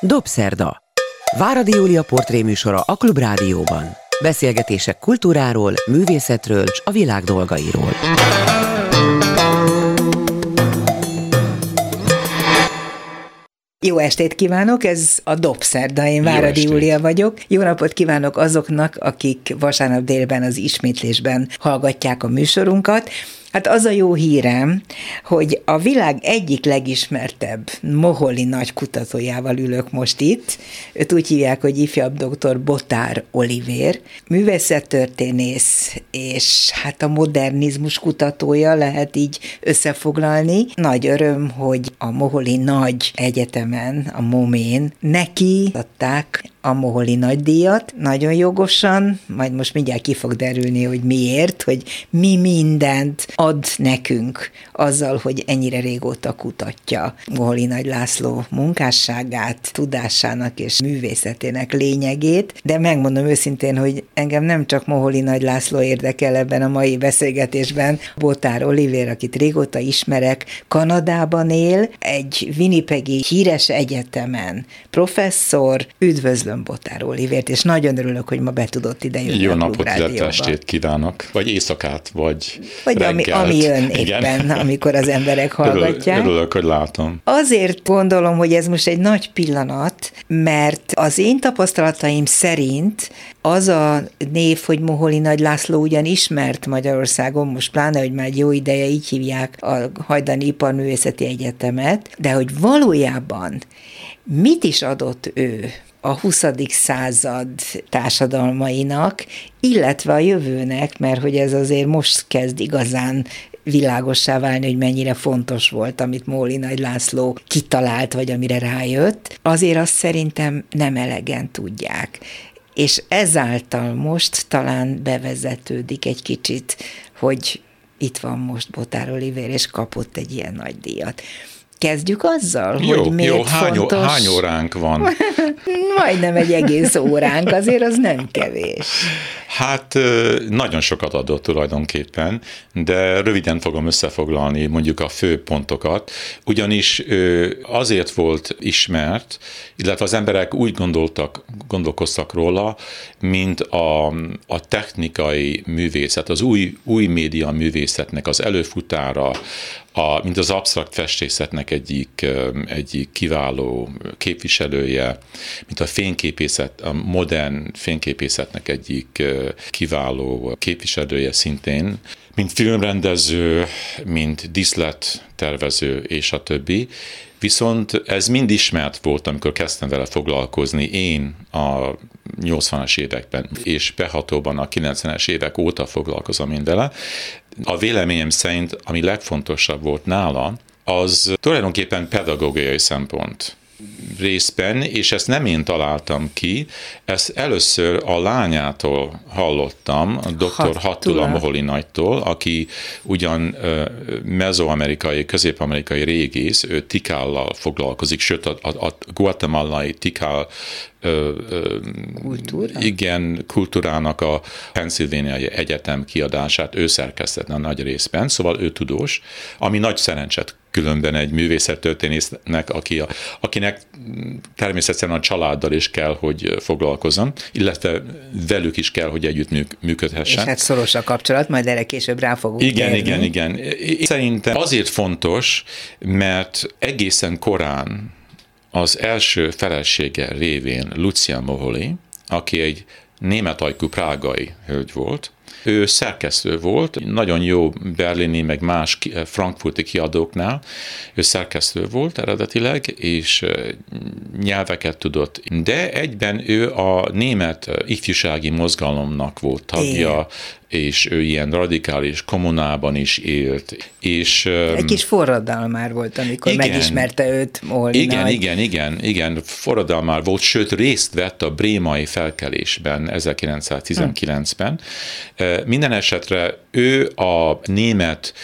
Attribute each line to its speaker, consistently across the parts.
Speaker 1: Dobszerda. Váradi Júlia portréműsora a Klubrádióban. Beszélgetések kultúráról, művészetről és a világ dolgairól.
Speaker 2: Jó estét kívánok, ez a Dobszerda, én Váradi Júlia vagyok. Jó napot kívánok azoknak, akik vasárnap délben az ismétlésben hallgatják a műsorunkat. Hát az a jó hírem, hogy a világ egyik legismertebb moholi nagy kutatójával ülök most itt. Őt úgy hívják, hogy ifjabb doktor Botár Olivér, művészettörténész, és hát a modernizmus kutatója lehet így összefoglalni. Nagy öröm, hogy a Moholi Nagy Egyetemen, a MOMÉN neki adták a Moholi nagydíjat, nagyon jogosan, majd most mindjárt ki fog derülni, hogy miért, hogy mi mindent ad nekünk azzal, hogy ennyire régóta kutatja Moholi Nagy László munkásságát, tudásának és művészetének lényegét, de megmondom őszintén, hogy engem nem csak Moholi Nagy László érdekel ebben a mai beszélgetésben, Botár Oliver, akit régóta ismerek, Kanadában él, egy Winnipegi híres egyetemen, professzor, üdvözlöm Botár Olivért, és nagyon örülök, hogy ma be tudott ide jönni
Speaker 3: Jó a napot, illetve estét kívánok, vagy éjszakát, vagy
Speaker 2: Vagy ami, ami jön Igen. éppen, amikor az emberek hallgatják.
Speaker 3: Örülök, örülök, hogy látom.
Speaker 2: Azért gondolom, hogy ez most egy nagy pillanat, mert az én tapasztalataim szerint az a név, hogy Moholi Nagy László ugyan ismert Magyarországon, most pláne, hogy már jó ideje így hívják a Hajdani Iparművészeti Egyetemet, de hogy valójában mit is adott ő a 20. század társadalmainak, illetve a jövőnek, mert hogy ez azért most kezd igazán világossá válni, hogy mennyire fontos volt, amit Móli Nagy László kitalált, vagy amire rájött, azért azt szerintem nem elegen tudják. És ezáltal most talán bevezetődik egy kicsit, hogy itt van most Botár Oliver, és kapott egy ilyen nagy díjat. Kezdjük azzal,
Speaker 3: jó,
Speaker 2: hogy miért
Speaker 3: jó, hány,
Speaker 2: fontos...
Speaker 3: hány óránk van?
Speaker 2: Majdnem egy egész óránk, azért az nem kevés.
Speaker 3: Hát nagyon sokat adott tulajdonképpen, de röviden fogom összefoglalni mondjuk a fő pontokat, ugyanis azért volt ismert, illetve az emberek úgy gondoltak, gondolkoztak róla, mint a, a technikai művészet, az új, új média művészetnek az előfutára, a, mint az absztrakt festészetnek egyik, egyik kiváló képviselője, mint a fényképészet, a modern fényképészetnek egyik kiváló képviselője szintén, mint filmrendező, mint diszlettervező és a többi. Viszont ez mind ismert volt, amikor kezdtem vele foglalkozni én a 80-as években, és behatóban a 90-es évek óta foglalkozom én vele. A véleményem szerint, ami legfontosabb volt nála, az tulajdonképpen pedagógiai szempont részben, és ezt nem én találtam ki, ezt először a lányától hallottam, a dr. Hattula, Hattula Moholi nagytól, aki ugyan mezoamerikai, közép-amerikai régész, ő tikállal foglalkozik, sőt a, a, a guatemalai tikál
Speaker 2: Kultúra?
Speaker 3: Igen, kultúrának a Pennsylvania Egyetem kiadását ő szerkesztett a nagy részben, szóval ő tudós, ami nagy szerencset különben egy művészettörténésznek, aki a, akinek természetesen a családdal is kell, hogy foglalkozzon, illetve velük is kell, hogy együtt működhessen.
Speaker 2: És hát szoros a kapcsolat, majd erre később rá fogunk
Speaker 3: Igen, kérni. igen, igen. Szerintem azért fontos, mert egészen korán az első felesége révén Lucia Moholi, aki egy német ajkú prágai hölgy volt, ő szerkesztő volt, nagyon jó berlini, meg más frankfurti kiadóknál. Ő szerkesztő volt eredetileg, és nyelveket tudott. De egyben ő a német ifjúsági mozgalomnak volt tagja, és ő ilyen radikális kommunában is élt. És,
Speaker 2: Egy kis forradalmár volt, amikor igen, megismerte őt Molnár.
Speaker 3: Igen, igen, igen, igen, forradalmár volt, sőt részt vett a brémai felkelésben 1919-ben. Hm. Minden esetre ő a német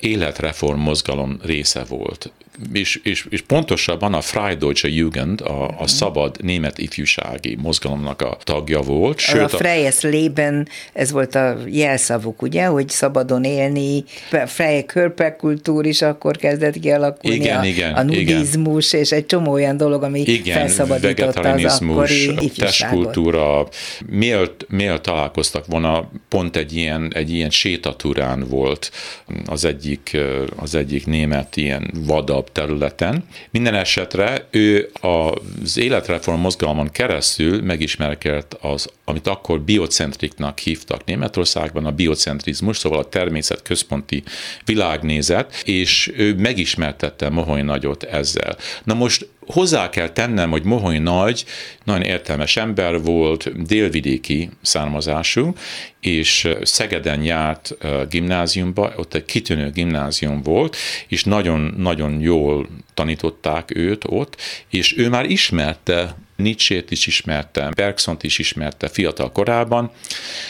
Speaker 3: életreform mozgalom része volt és, és, és pontosabban a Freideutsche Jugend, a, a szabad német ifjúsági mozgalomnak a tagja volt.
Speaker 2: Sőt, a Freies Leben, ez volt a jelszavuk, ugye, hogy szabadon élni, Freie Körperkultúr is akkor kezdett kialakulni,
Speaker 3: igen,
Speaker 2: a,
Speaker 3: igen,
Speaker 2: a nudizmus, igen. és egy csomó olyan dolog, ami igen, felszabadította az akkori
Speaker 3: testkultúra, miért, miért találkoztak volna, pont egy ilyen, egy ilyen sétatúrán volt az egyik, az egyik német ilyen vadabb területen. Minden esetre ő az életreform mozgalmon keresztül megismerkedett az, amit akkor biocentriknak hívtak Németországban, a biocentrizmus, szóval a természet központi világnézet, és ő megismertette Moholy Nagyot ezzel. Na most hozzá kell tennem, hogy Moholy Nagy nagyon értelmes ember volt, délvidéki származású, és Szegeden járt gimnáziumba, ott egy kitűnő gimnázium volt, és nagyon-nagyon jól tanították őt ott, és ő már ismerte Nietzsét is ismerte, Bergsont is ismerte fiatal korában,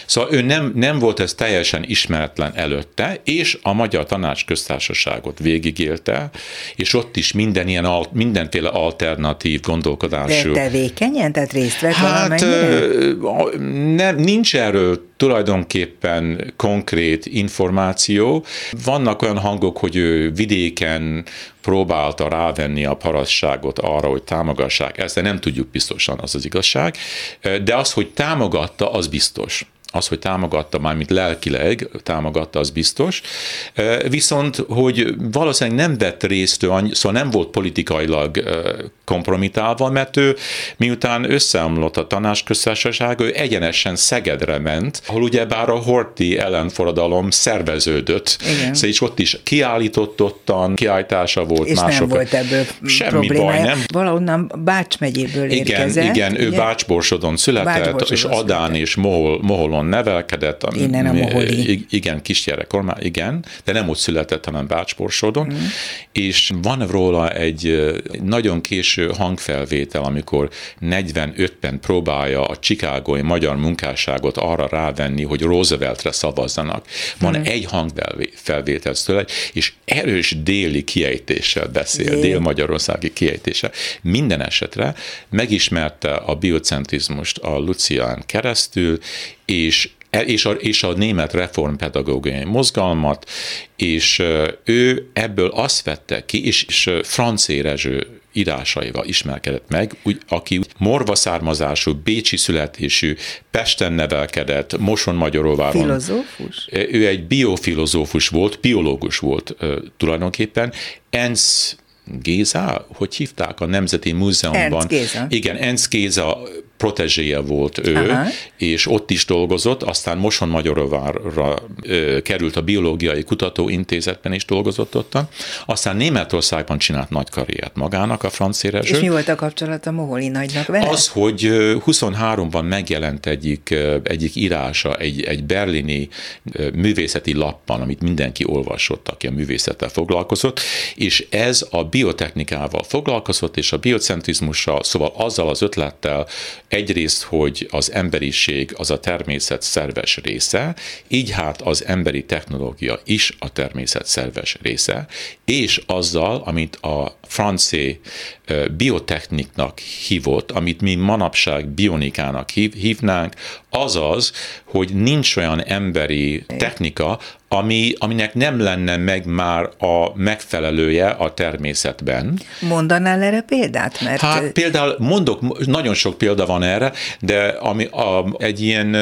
Speaker 3: szóval ő nem, nem volt ez teljesen ismeretlen előtte, és a Magyar Tanács Köztársaságot végigélte, és ott is minden ilyen, mindenféle alternatív gondolkodású.
Speaker 2: De tevékenyen, tehát részt vett
Speaker 3: hát, nem, nincs erről tulajdonképpen konkrét információ. Vannak olyan hangok, hogy ő vidéken próbálta rávenni a parasságot arra, hogy támogassák ezt, de nem tudjuk biztosan, az az igazság. De az, hogy támogatta, az biztos az, hogy támogatta, mármint lelkileg támogatta, az biztos. Viszont, hogy valószínűleg nem vett részt szóval nem volt politikailag kompromitálva, mert ő miután összeomlott a tanácsköztársaság, ő egyenesen Szegedre ment, ahol ugyebár a Horti ellenforradalom szerveződött. Igen. Szóval és ott is kiállított ottan, kiállítása volt
Speaker 2: és
Speaker 3: mások.
Speaker 2: nem volt ebből
Speaker 3: Semmi
Speaker 2: problémája.
Speaker 3: baj, nem?
Speaker 2: Valahonnan Bács megyéből
Speaker 3: igen,
Speaker 2: érkezett.
Speaker 3: Igen, ő Bácsborsodon született, Bácsborsodon és Adán született. és Mohol, Moholon Mohol nevelkedett.
Speaker 2: Innen a Moholi.
Speaker 3: Igen, kisgyerekkormár, igen, de nem ott született, hanem Bácsporsodon, mm. és van róla egy nagyon késő hangfelvétel, amikor 45-ben próbálja a Chicagói magyar munkásságot arra rávenni, hogy Rooseveltre szavazzanak. Van mm. egy hangfelvétel tőle, és erős déli kiejtéssel beszél, dél-magyarországi kiejtéssel. Minden esetre megismerte a biocentrizmust a Lucián keresztül, és és a, és a német reformpedagógiai mozgalmat, és ő ebből azt vette ki, és, és Francé Rezső írásaival ismerkedett meg, úgy, aki morva származású, bécsi születésű, Pesten nevelkedett, Moson Magyaróváron.
Speaker 2: Filozófus?
Speaker 3: Ő egy biofilozófus volt, biológus volt tulajdonképpen. ENSZ Géza, hogy hívták a Nemzeti Múzeumban?
Speaker 2: Ernst Géza.
Speaker 3: Igen, Ernst Géza protezséje volt ő, Aha. és ott is dolgozott, aztán Moson Magyarovárra került a Biológiai Kutatóintézetben is dolgozott ottan, aztán Németországban csinált nagy karriert magának a francia
Speaker 2: És mi volt a kapcsolat a Moholi nagynak vele?
Speaker 3: Az, hogy 23-ban megjelent egyik, egyik írása egy, egy berlini művészeti lappan, amit mindenki olvasott, aki a művészettel foglalkozott, és ez a biotechnikával foglalkozott, és a biocentrizmussal, szóval azzal az ötlettel egyrészt, hogy az emberiség az a természet szerves része, így hát az emberi technológia is a természet szerves része, és azzal, amit a francé biotechniknak hívott, amit mi manapság bionikának hív, hívnánk, az az, hogy nincs olyan emberi technika, ami, aminek nem lenne meg már a megfelelője a természetben.
Speaker 2: Mondanál erre példát? Mert...
Speaker 3: Hát például mondok, nagyon sok példa van erre, de ami a, egy ilyen,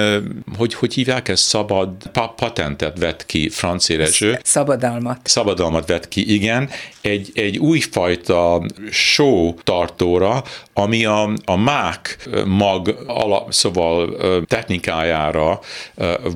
Speaker 3: hogy, hogy hívják ezt, szabad pa, patentet vett ki francérezső.
Speaker 2: Szabadalmat.
Speaker 3: Szabadalmat vett ki, igen. Egy, egy újfajta show tartóra, ami a, a mák mag alap, szóval technikájára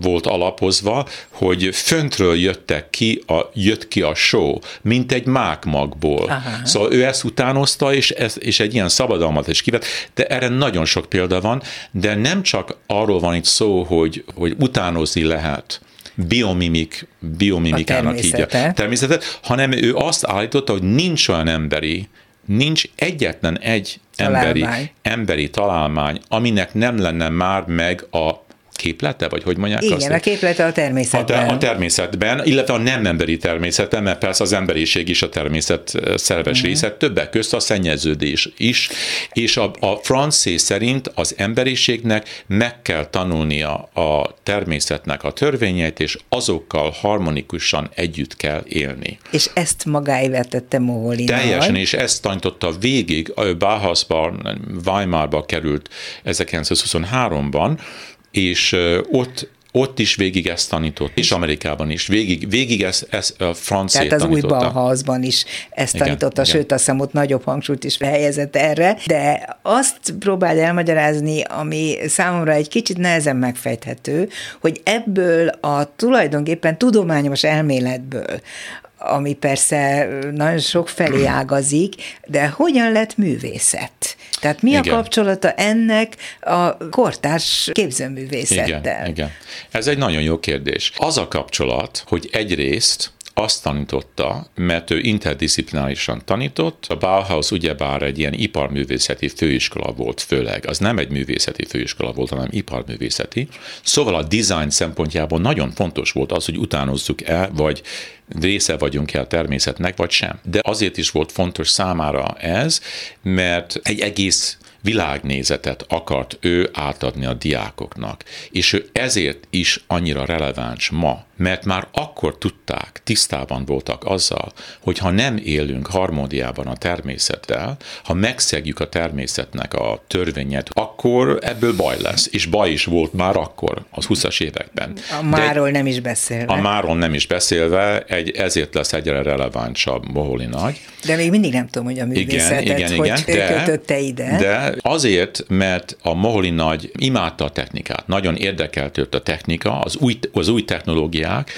Speaker 3: volt alapozva, hogy föntről jöttek ki a, jött ki a show, mint egy mákmagból. Aha. Szóval ő ezt utánozta, és, ez, és egy ilyen szabadalmat is kivett, de erre nagyon sok példa van, de nem csak arról van itt szó, hogy, hogy utánozni lehet, biomimik, biomimikának így a természetet, hanem ő azt állította, hogy nincs olyan emberi, nincs egyetlen egy emberi, emberi találmány, aminek nem lenne már meg a képlete, vagy hogy mondják
Speaker 2: Igen,
Speaker 3: azt?
Speaker 2: a képlete a természetben.
Speaker 3: A, a természetben, illetve a nem emberi természetben, mert persze az emberiség is a természet szerves mm. része, többek közt a szennyeződés is, és a, a francé szerint az emberiségnek meg kell tanulnia a természetnek a törvényeit, és azokkal harmonikusan együtt kell élni.
Speaker 2: És ezt magáévá tette Moholina.
Speaker 3: Teljesen, és ezt tanította végig, Bauhausban, Weimarba került 1923-ban, és ott ott is végig ezt tanított, és Amerikában is. Végig, végig ezt, ezt a francia
Speaker 2: Tehát az új Bauhausban is ezt igen, tanította, igen. sőt azt hiszem ott nagyobb hangsúlyt is helyezett erre, de azt próbáld elmagyarázni, ami számomra egy kicsit nehezen megfejthető, hogy ebből a tulajdonképpen tudományos elméletből, ami persze nagyon sok felé ágazik, de hogyan lett művészet? Tehát mi igen. a kapcsolata ennek a kortárs képzőművészettel?
Speaker 3: Igen, igen. Ez egy nagyon jó kérdés. Az a kapcsolat, hogy egyrészt azt tanította, mert ő interdisziplinárisan tanított. A Bauhaus ugyebár egy ilyen iparművészeti főiskola volt főleg. Az nem egy művészeti főiskola volt, hanem iparművészeti. Szóval a design szempontjából nagyon fontos volt az, hogy utánozzuk el, vagy része vagyunk-e a természetnek, vagy sem. De azért is volt fontos számára ez, mert egy egész világnézetet akart ő átadni a diákoknak, és ő ezért is annyira releváns ma, mert már akkor tudták, tisztában voltak azzal, hogy ha nem élünk harmóniában a természettel, ha megszegjük a természetnek a törvényet, akkor ebből baj lesz, és baj is volt már akkor, az 20-as években.
Speaker 2: A máról De nem is beszélve.
Speaker 3: A máról nem is beszélve, egy, ezért lesz egyre relevánsabb Boholi nagy.
Speaker 2: De még mindig nem tudom, hogy a művészetet igen, igen, hogy igen, de, kötötte ide.
Speaker 3: De azért, mert a Moholi nagy imádta a technikát, nagyon érdekelt őt a technika, az új, az új technológiák,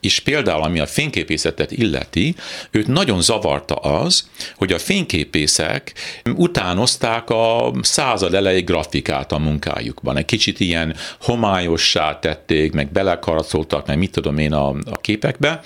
Speaker 3: és például ami a fényképészetet illeti, őt nagyon zavarta az, hogy a fényképészek utánozták a század elejé grafikát a munkájukban. Egy kicsit ilyen homályossá tették, meg belekarcoltak, meg mit tudom én a, a képekbe,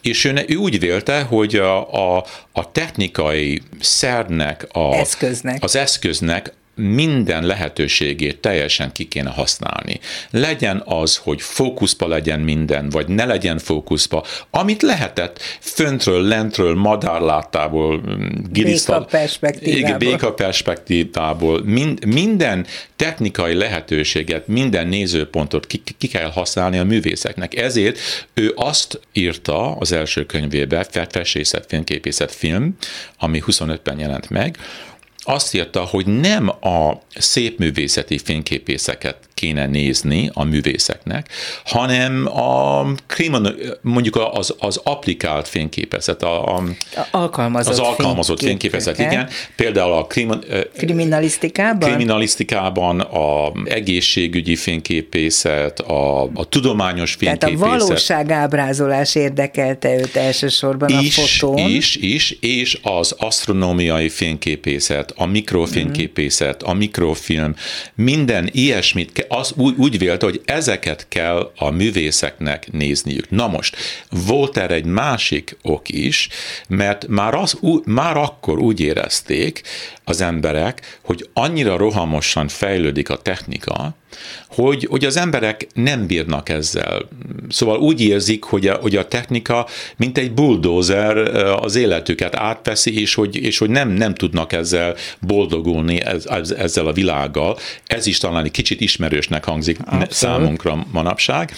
Speaker 3: és ő, ő úgy vélte, hogy a, a, a technikai szernek, a,
Speaker 2: eszköznek.
Speaker 3: az eszköznek minden lehetőségét teljesen ki kéne használni. Legyen az, hogy fókuszba legyen minden, vagy ne legyen fókuszba, amit lehetett föntről, lentről, madárlátából,
Speaker 2: mm, béka perspektívából,
Speaker 3: béka perspektívából mind, minden technikai lehetőséget, minden nézőpontot ki, ki kell használni a művészeknek. Ezért ő azt írta az első könyvébe, Festészet, fényképészet film, ami 25-ben jelent meg, azt írta, hogy nem a szépművészeti fényképészeket kéne nézni a művészeknek, hanem a mondjuk az, az applikált fényképezet, a, a,
Speaker 2: alkalmazott
Speaker 3: az alkalmazott fényképezet, igen. Például a krimi,
Speaker 2: kriminalisztikában?
Speaker 3: kriminalisztikában, a egészségügyi fényképészet, a, a tudományos fényképészet.
Speaker 2: Tehát a valóságábrázolás érdekelte őt elsősorban
Speaker 3: is,
Speaker 2: a fotón.
Speaker 3: Is, is, és az asztronómiai fényképészet, a mikrofényképészet, a mikrofilm, minden ilyesmit az úgy, úgy vélte, hogy ezeket kell a művészeknek nézniük. Na most, volt erre egy másik ok is, mert már, az, már akkor úgy érezték az emberek, hogy annyira rohamosan fejlődik a technika, hogy, hogy az emberek nem bírnak ezzel. Szóval úgy érzik, hogy a, hogy a technika, mint egy bulldozer az életüket átveszi, és hogy, és hogy nem, nem tudnak ezzel boldogulni ez, ezzel a világgal. Ez is talán egy kicsit ismerősnek hangzik Abszolút. számunkra manapság,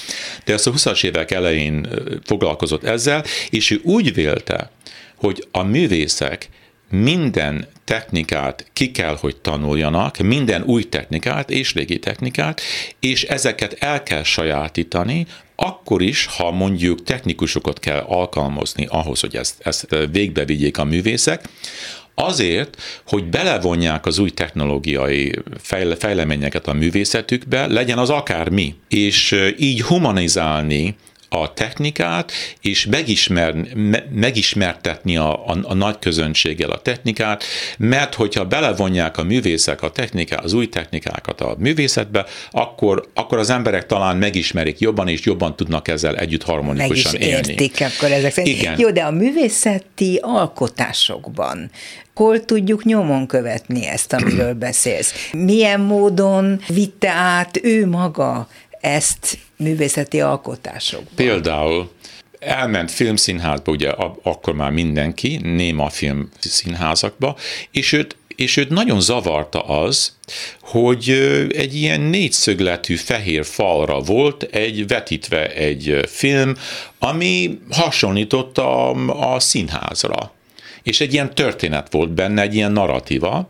Speaker 3: de ezt a 20-as évek elején foglalkozott ezzel, és ő úgy vélte, hogy a művészek minden technikát ki kell, hogy tanuljanak, minden új technikát és régi technikát, és ezeket el kell sajátítani, akkor is, ha mondjuk technikusokat kell alkalmazni ahhoz, hogy ezt, ezt végbe vigyék a művészek, Azért, hogy belevonják az új technológiai fejleményeket a művészetükbe, legyen az akármi, és így humanizálni a technikát, és megismer, me, megismertetni a, a, a nagy közönséggel a technikát, mert hogyha belevonják a művészek a technikát, az új technikákat a művészetbe, akkor, akkor az emberek talán megismerik jobban, és jobban tudnak ezzel együtt harmonikusan
Speaker 2: Meg is
Speaker 3: élni.
Speaker 2: értik akkor ezek szerint. Igen. Jó, de a művészeti alkotásokban hol tudjuk nyomon követni ezt, amiről beszélsz? Milyen módon vitte át ő maga ezt művészeti alkotásokban?
Speaker 3: Például elment filmszínházba, ugye akkor már mindenki, néma filmszínházakba, és őt és őt nagyon zavarta az, hogy egy ilyen négyszögletű fehér falra volt egy vetítve egy film, ami hasonlított a, a színházra. És egy ilyen történet volt benne, egy ilyen narratíva,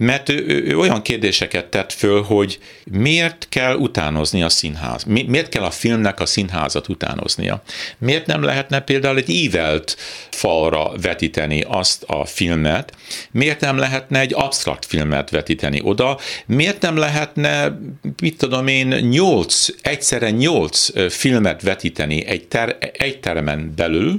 Speaker 3: mert ő, ő olyan kérdéseket tett föl, hogy miért kell utánozni a színház, mi, miért kell a filmnek a színházat utánoznia. Miért nem lehetne például egy ívelt falra vetíteni azt a filmet, miért nem lehetne egy absztrakt filmet vetíteni oda, miért nem lehetne, mit tudom én, nyolc, egyszerre nyolc filmet vetíteni egy, ter, egy termen belül,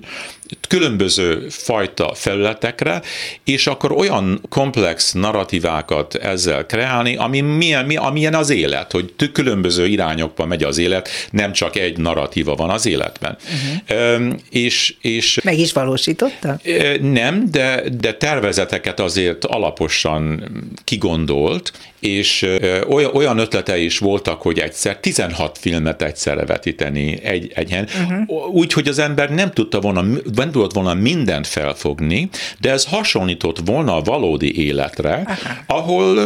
Speaker 3: különböző fajta felületekre, és akkor olyan komplex narratívákat ezzel kreálni, ami milyen, mi, amilyen az élet, hogy különböző irányokban megy az élet, nem csak egy narratíva van az életben. Uh-huh. És, és
Speaker 2: Meg is valósította?
Speaker 3: Nem, de, de tervezeteket azért alaposan kigondolt, és olyan, olyan ötlete is voltak, hogy egyszer 16 filmet egyszerre vetíteni egy, egy helyen, uh-huh. úgy, hogy az ember nem tudta volna, nem tudott volna mindent felfogni, de ez hasonlított volna a valódi életre, Aha. ahol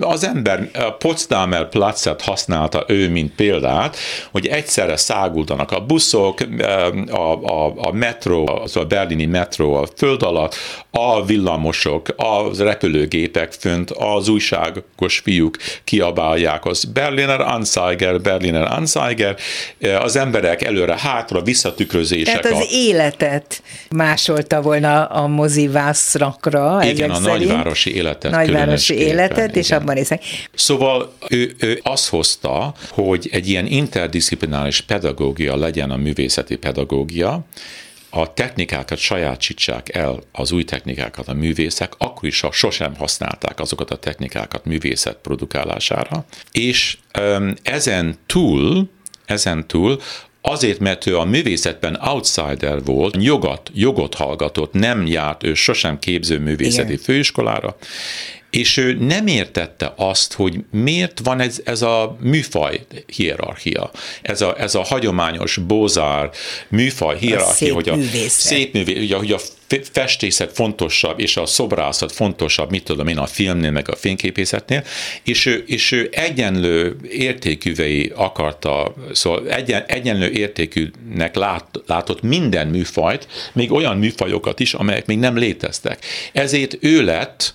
Speaker 3: az ember a Potsdamer Platzet használta ő, mint példát, hogy egyszerre szágultanak a buszok, a, a, a metró, az a berlini metró a föld alatt, a villamosok, a repülőgépek fönt, az újságos fiúk kiabálják az Berliner Anzeiger, Berliner Anzeiger, az emberek előre-hátra visszatükrözések.
Speaker 2: Tehát az a... életet másolta volna a mozivászrakra.
Speaker 3: Igen, a szerint. nagyvárosi életet.
Speaker 2: Nagyvárosi életet, és igen. abban hiszek.
Speaker 3: Szóval ő, ő azt hozta, hogy egy ilyen interdisziplinális pedagógia legyen a művészeti pedagógia, a technikákat sajátsítsák el, az új technikákat a művészek, akkor is, ha sosem használták azokat a technikákat művészet produkálására, és ezen túl, ezen túl Azért, mert ő a művészetben outsider volt, jogot, jogot hallgatott, nem járt ő sosem képző művészeti Igen. főiskolára, és ő nem értette azt, hogy miért van ez, ez a műfaj hierarchia, ez a, ez a hagyományos bózár műfaj hierarchia,
Speaker 2: hogy a
Speaker 3: szép művészet, ugye, hogy a festészet fontosabb, és a szobrászat fontosabb, mit tudom én, a filmnél, meg a fényképészetnél, és ő, és ő egyenlő értékűvei akarta, szóval egyen, egyenlő értékűnek lát, látott minden műfajt, még olyan műfajokat is, amelyek még nem léteztek. Ezért ő lett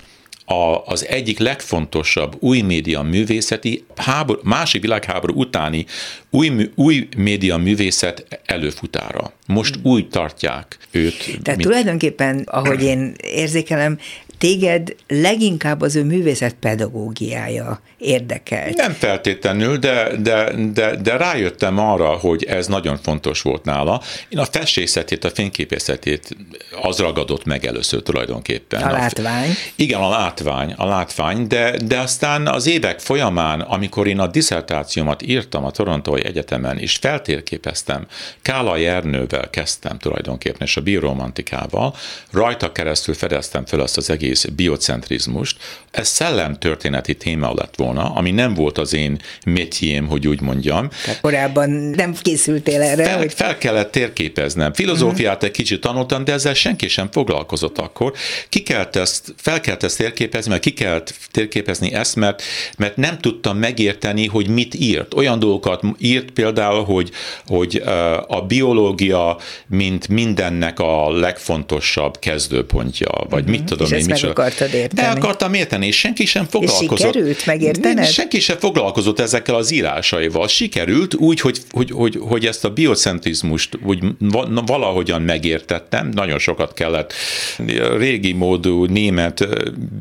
Speaker 3: a, az egyik legfontosabb új média művészeti, háború, másik világháború utáni új, új média művészet előfutára. Most hmm. úgy tartják őt.
Speaker 2: Tehát mint... tulajdonképpen, ahogy én érzékelem, téged leginkább az ő művészet pedagógiája érdekelt.
Speaker 3: Nem feltétlenül, de, de, de, de rájöttem arra, hogy ez nagyon fontos volt nála. Én a festészetét, a fényképészetét az ragadott meg először tulajdonképpen.
Speaker 2: A látvány.
Speaker 3: A, igen, a látvány, a látvány, de, de aztán az évek folyamán, amikor én a diszertációmat írtam a Torontói Egyetemen, és feltérképeztem, Kála Jernővel kezdtem tulajdonképpen, és a bioromantikával, rajta keresztül fedeztem fel azt az egész biocentrizmust, ez szellemtörténeti téma lett volna, ami nem volt az én métiém, hogy úgy mondjam.
Speaker 2: Tehát korábban nem készültél erre?
Speaker 3: Fel, hogy... fel kellett térképeznem. Filozófiát uh-huh. egy kicsit tanultam, de ezzel senki sem foglalkozott akkor. Ki kellett ezt, fel kellett ezt térképezni, mert ki kellett térképezni ezt, mert, mert nem tudtam megérteni, hogy mit írt. Olyan dolgokat írt például, hogy, hogy a biológia, mint mindennek a legfontosabb kezdőpontja, vagy uh-huh. mit tudom
Speaker 2: És én, meg akartad érteni.
Speaker 3: De akartam érteni, és senki sem foglalkozott. És
Speaker 2: sikerült megértened?
Speaker 3: Senki sem foglalkozott ezekkel az írásaival. Sikerült úgy, hogy, hogy, hogy, hogy ezt a biocentrizmust úgy valahogyan megértettem, nagyon sokat kellett régi módú német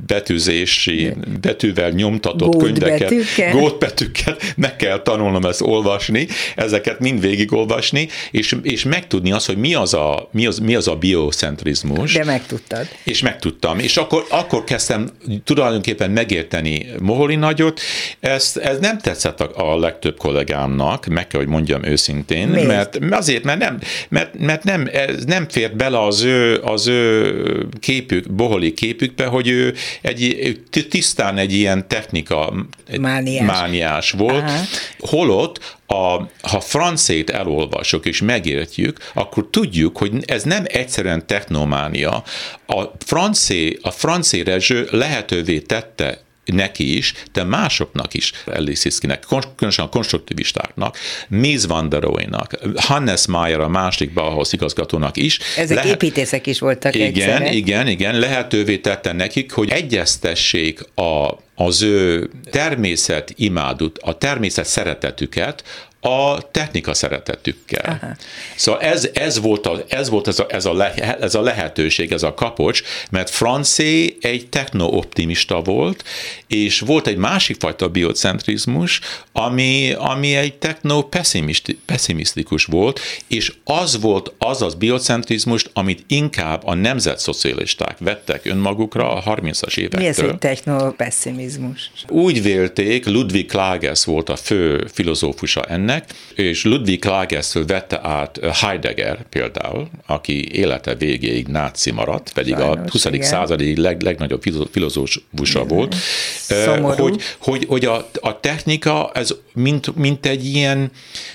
Speaker 3: betűzési, betűvel nyomtatott
Speaker 2: Gót
Speaker 3: könyveket,
Speaker 2: betűkkel.
Speaker 3: gótbetűket, meg kell tanulnom ezt olvasni, ezeket mind végig olvasni, és, és megtudni azt, hogy mi az a, mi az, mi az a biocentrizmus.
Speaker 2: De megtudtad.
Speaker 3: És megtudtam, és akkor, akkor kezdtem tulajdonképpen megérteni Moholi nagyot. Ez, ez nem tetszett a, a legtöbb kollégámnak, meg kell, hogy mondjam őszintén, Miért? mert azért, mert nem, mert, mert nem, ez nem fért bele az ő, az ő képük, Boholi képükbe, hogy ő egy, tisztán egy ilyen technika
Speaker 2: mániás,
Speaker 3: mániás volt, Aha. holott a, ha francét elolvasok és megértjük, akkor tudjuk, hogy ez nem egyszerűen technománia. A francé, a francé rezső lehetővé tette neki is, de másoknak is, Elisiszkinek, különösen a konstruktivistáknak, Mies van der Rohe-nak, Hannes Mayer a másik Bauhaus igazgatónak is.
Speaker 2: Ezek lehet, építészek is voltak
Speaker 3: Igen,
Speaker 2: egyszerre.
Speaker 3: igen, igen, lehetővé tette nekik, hogy egyeztessék a, az ő természet imádut, a természet szeretetüket a technika szeretetükkel. Aha. Szóval ez, ez volt, a, ez, volt ez, a, ez, a le, ez a lehetőség, ez a kapocs, mert Francé egy techno-optimista volt, és volt egy másik fajta biocentrizmus, ami, ami egy techno-pessimisztikus volt, és az volt az az biocentrizmus, amit inkább a nemzetszocialisták vettek önmagukra a 30-as évektől.
Speaker 2: Mi ez egy techno-pessimizmus?
Speaker 3: Úgy vélték, Ludwig Klages volt a fő filozófusa ennek, ennek, és Ludwig Klages vette át Heidegger például, aki élete végéig náci maradt, pedig Sajnos, a 20. Igen. századi leg, legnagyobb filozófusa volt, hogy, hogy, hogy a, a technika ez mint, mint, egy ilyen,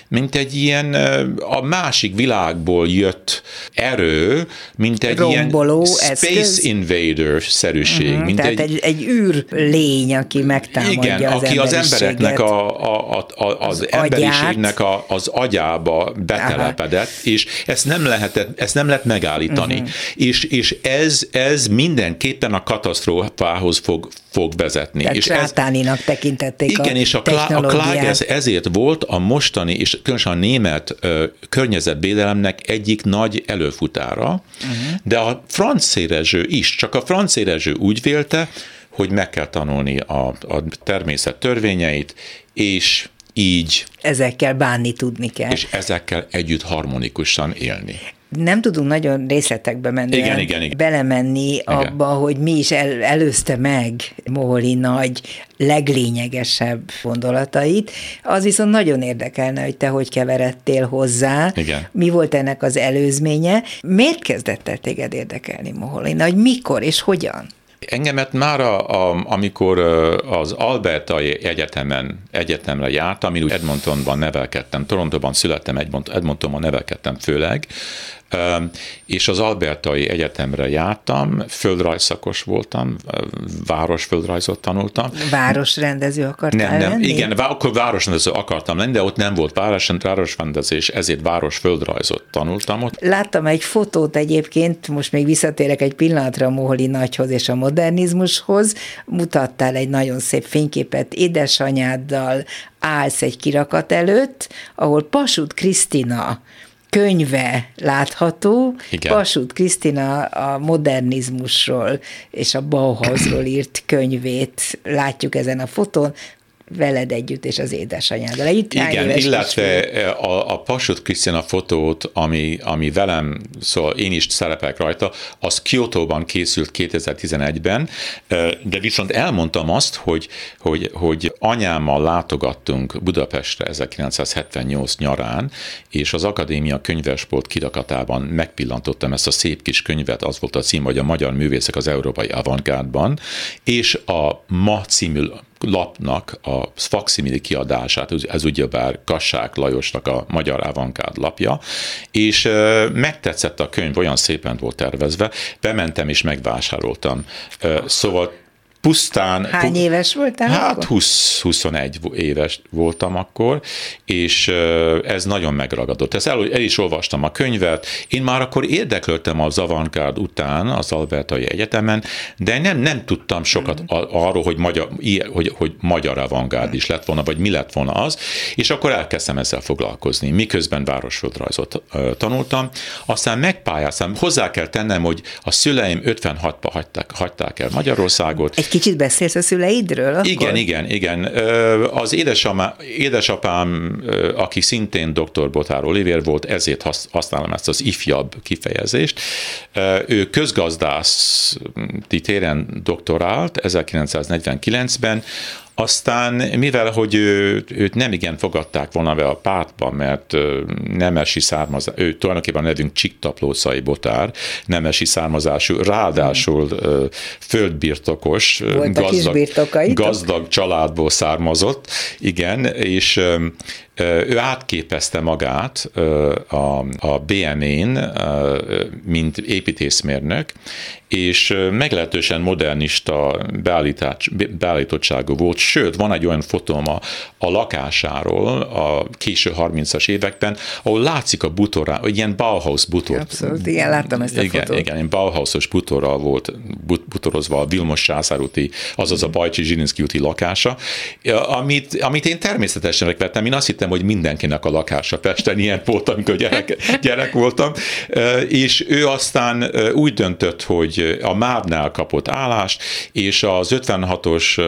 Speaker 3: mint egy ilyen a másik világból jött erő, mint egy
Speaker 2: Romboló
Speaker 3: ilyen space eszköz. invader-szerűség. Uh-huh,
Speaker 2: mint tehát egy, egy, egy űr lény, aki megtámadja
Speaker 3: igen,
Speaker 2: az
Speaker 3: aki az embereknek a, a, a, a, az, az emberiségnek a, az agyába betelepedett, Aha. és ezt nem, lehetett, ezt nem lehet megállítani. Uh-huh. És, és ez, ez mindenképpen a katasztrófához fog, fog vezetni.
Speaker 2: Tehát
Speaker 3: és
Speaker 2: sátáninak ez, tekintették
Speaker 3: igen,
Speaker 2: a
Speaker 3: és a, a Klages ezért volt a mostani, és különösen a német ö, környezetvédelemnek egyik nagy előfutára, uh-huh. de a francérezső is, csak a francérezső úgy vélte, hogy meg kell tanulni a, a természet törvényeit, és így.
Speaker 2: Ezekkel bánni tudni kell.
Speaker 3: És ezekkel együtt harmonikusan élni
Speaker 2: nem tudunk nagyon részletekbe menni,
Speaker 3: igen, igen, igen.
Speaker 2: belemenni igen. abba, hogy mi is el, előzte meg Moholi nagy, leglényegesebb gondolatait. Az viszont nagyon érdekelne, hogy te hogy keveredtél hozzá,
Speaker 3: igen.
Speaker 2: mi volt ennek az előzménye. Miért kezdett el téged érdekelni Moholi? Hogy mikor és hogyan?
Speaker 3: Engemet már, a, a, amikor az Albertai Egyetemen, egyetemre jártam, én úgy Edmontonban nevelkedtem, Torontóban születtem, Edmontonban nevelkedtem főleg, és az Albertai Egyetemre jártam, földrajzszakos voltam, városföldrajzot tanultam.
Speaker 2: Városrendező akartál
Speaker 3: nem, nem,
Speaker 2: lenni?
Speaker 3: Igen, akkor városrendező akartam lenni, de ott nem volt város, városrendezés, ezért városföldrajzot tanultam ott.
Speaker 2: Láttam egy fotót egyébként, most még visszatérek egy pillanatra a Moholi nagyhoz és a modernizmushoz, mutattál egy nagyon szép fényképet édesanyáddal, állsz egy kirakat előtt, ahol Pasut Krisztina könyve látható. Igen. Pasut Krisztina a modernizmusról és a Bauhausról írt könyvét látjuk ezen a fotón veled együtt és az édesanyáddal együtt.
Speaker 3: Igen, illetve a, a Pasut Krisztina fotót, ami, ami velem, szóval én is szerepek rajta, az Kyoto-ban készült 2011-ben, de viszont elmondtam azt, hogy, hogy, hogy anyámmal látogattunk Budapestre 1978 nyarán, és az Akadémia könyvesbolt kirakatában megpillantottam ezt a szép kis könyvet, az volt a cím, hogy a magyar művészek az európai avantgárdban, és a Ma című lapnak a faximili kiadását, ez ugyebár Kassák Lajosnak a Magyar Avantgárd lapja, és megtetszett a könyv, olyan szépen volt tervezve, bementem és megvásároltam. Szóval pusztán...
Speaker 2: Hány éves voltál
Speaker 3: Hát 20-21 éves voltam akkor, és ez nagyon megragadott. Ezt el, el is olvastam a könyvet, én már akkor érdeklődtem az avantgárd után az Albertai Egyetemen, de nem, nem tudtam sokat mm. arról, hogy magyar, hogy, hogy magyar avantgárd is lett volna, vagy mi lett volna az, és akkor elkezdtem ezzel foglalkozni, miközben városföldrajzot tanultam, aztán megpályáztam, hozzá kell tennem, hogy a szüleim 56-ba hagyták, hagyták el Magyarországot.
Speaker 2: Egy kicsit beszélsz a szüleidről? Akkor?
Speaker 3: Igen, igen, igen. Az édesapám, édesapám, aki szintén dr. Botár Oliver volt, ezért használom ezt az ifjabb kifejezést. Ő közgazdász téren doktorált 1949-ben, aztán, mivel hogy ő, őt nem igen fogadták volna be a pártban, mert nemesi származás, ő tulajdonképpen a nevünk Csiktaplócai Botár, nemesi származású, ráadásul földbirtokos, gazdag, gazdag családból származott, igen, és ő átképezte magát a, a BM-én, mint építészmérnök, és meglehetősen modernista beállítottságú volt, sőt, van egy olyan fotóm a, a lakásáról a késő 30-as években, ahol látszik a butorá, ilyen Bauhaus butor.
Speaker 2: Abszolút, igen, láttam ezt a
Speaker 3: igen,
Speaker 2: fotót.
Speaker 3: Igen, ilyen Bauhausos butorral volt butorozva a Vilmos Sászár úti, azaz a Bajcsi Zsilinszki úti lakása, amit, amit én természetesen vettem, én azt hittem, hogy mindenkinek a lakása Pesten ilyen volt, amikor gyerek, gyerek voltam, és ő aztán úgy döntött, hogy a MÁV-nál kapott állást, és az 56-os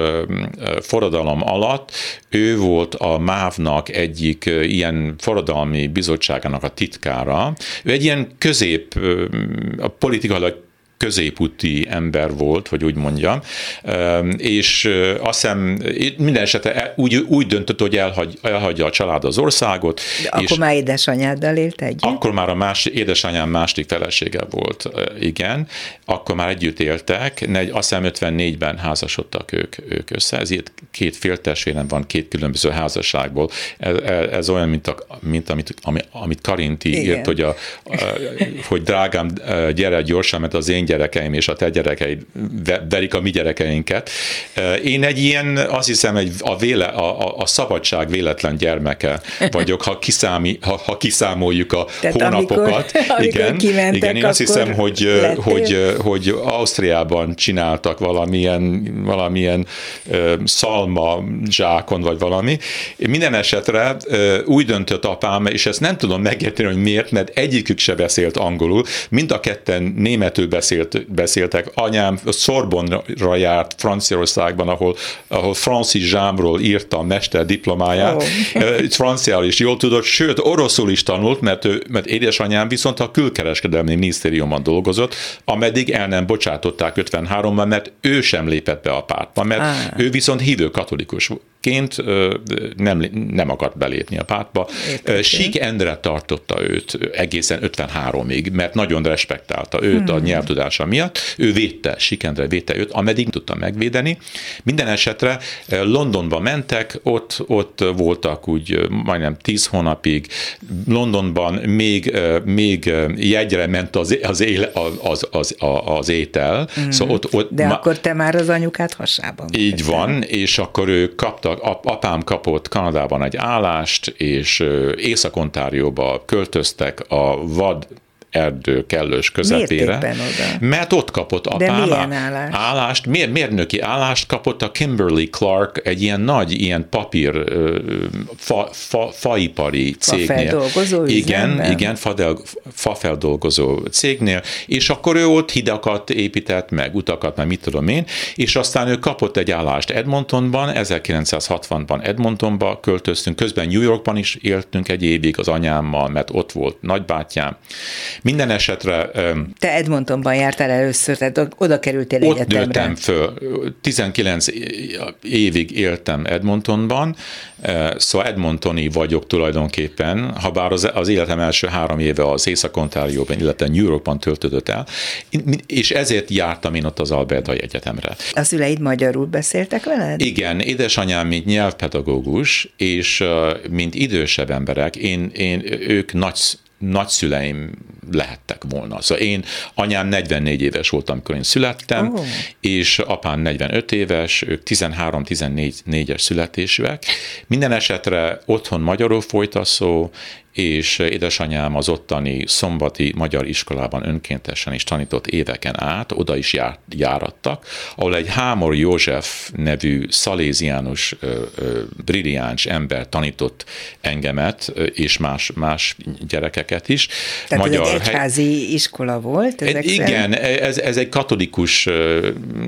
Speaker 3: forradalom alatt ő volt a MÁV-nak egyik ilyen forradalmi bizottságának a titkára. Ő egy ilyen közép, politikailag középúti ember volt, hogy úgy mondjam, és azt hiszem minden esetre e, úgy, úgy döntött, hogy elhagy, elhagyja a család az országot.
Speaker 2: De akkor és már édesanyáddal élt együtt?
Speaker 3: Akkor már a más, édesanyám másik felesége volt, igen. Akkor már együtt éltek, azt hiszem 54-ben házasodtak ők, ők össze, ezért két féltestvérem van két különböző házasságból. Ez, ez olyan, mint, a, mint amit, amit Karinti igen. írt, hogy, a, a, hogy drágám, gyere gyorsan, mert az én gyerekeim és a te gyerekeid verik a mi gyerekeinket. Én egy ilyen, azt hiszem, egy, a, véle, a, a szabadság véletlen gyermeke vagyok, ha, kiszámi, ha, ha kiszámoljuk a Tehát hónapokat.
Speaker 2: Amikor,
Speaker 3: igen,
Speaker 2: amikor
Speaker 3: igen, én azt hiszem, hogy, hogy, hogy Ausztriában csináltak valamilyen, valamilyen szalma zsákon, vagy valami. Minden esetre úgy döntött apám, és ezt nem tudom megérteni, hogy miért, mert egyikük se beszélt angolul, mind a ketten németül beszélt beszélt, beszéltek. Anyám Sorbonra járt Franciaországban, ahol, ahol Francis Zsámról írta a mester diplomáját. Oh. Franciául is jól tudott, sőt, oroszul is tanult, mert, ő, mert édesanyám viszont a külkereskedelmi minisztériumban dolgozott, ameddig el nem bocsátották 53-ban, mert ő sem lépett be a pártba, mert ah. ő viszont hívő katolikus ként nem, nem akart belépni a pártba. Értető. Sík Endre tartotta őt egészen 53-ig, mert nagyon respektálta őt hmm. a nyelvtudása miatt. Ő védte, Sík Endre védte őt, ameddig tudta megvédeni. Minden esetre Londonba mentek, ott, ott voltak úgy majdnem 10 hónapig. Londonban még, még jegyre ment az, az, éle, az, az, az, étel.
Speaker 2: Hmm. Szóval ott, ott De ma, akkor te már az anyukát hasában.
Speaker 3: Így van, és akkor ő kapta apám kapott Kanadában egy állást, és Észak-Ontárióba költöztek a vad erdő kellős közepére. Mert ott kapott apám
Speaker 2: De milyen állást?
Speaker 3: állást miért, mérnöki állást kapott a Kimberly Clark, egy ilyen nagy, ilyen papír fa, fa, faipari cégnél.
Speaker 2: Fafeldolgozó
Speaker 3: Igen,
Speaker 2: üzemben.
Speaker 3: igen, fadel, fafeldolgozó cégnél, és akkor ő ott hidakat épített, meg utakat, meg mit tudom én, és aztán ő kapott egy állást Edmontonban, 1960-ban Edmontonba költöztünk, közben New Yorkban is éltünk egy évig az anyámmal, mert ott volt nagybátyám, minden esetre...
Speaker 2: Te Edmontonban jártál először, tehát oda kerültél
Speaker 3: ott
Speaker 2: egyetemre.
Speaker 3: Ott nőttem föl. 19 évig éltem Edmontonban, szóval Edmontoni vagyok tulajdonképpen, ha bár az, az életem első három éve az Észak-Ontárióban, illetve New Yorkban töltődött el, és ezért jártam én ott az Albertai Egyetemre.
Speaker 2: A szüleid magyarul beszéltek veled?
Speaker 3: Igen, édesanyám, mint nyelvpedagógus, és mint idősebb emberek, én, én, ők nagy nagyszüleim lehettek volna. Szóval én, anyám 44 éves voltam, amikor én születtem, oh. és apám 45 éves, ők 13-14-es születésűek. Minden esetre otthon magyarul folyt a szó, és édesanyám az ottani szombati magyar iskolában önkéntesen is tanított éveken át, oda is jár, járattak, ahol egy Hámor József nevű szaléziánus, brilliáns ember tanított engemet, és más, más gyerekeket is.
Speaker 2: Tehát magyar, ez egy egyházi hely... iskola volt?
Speaker 3: Ezek igen, ez, ez egy katolikus,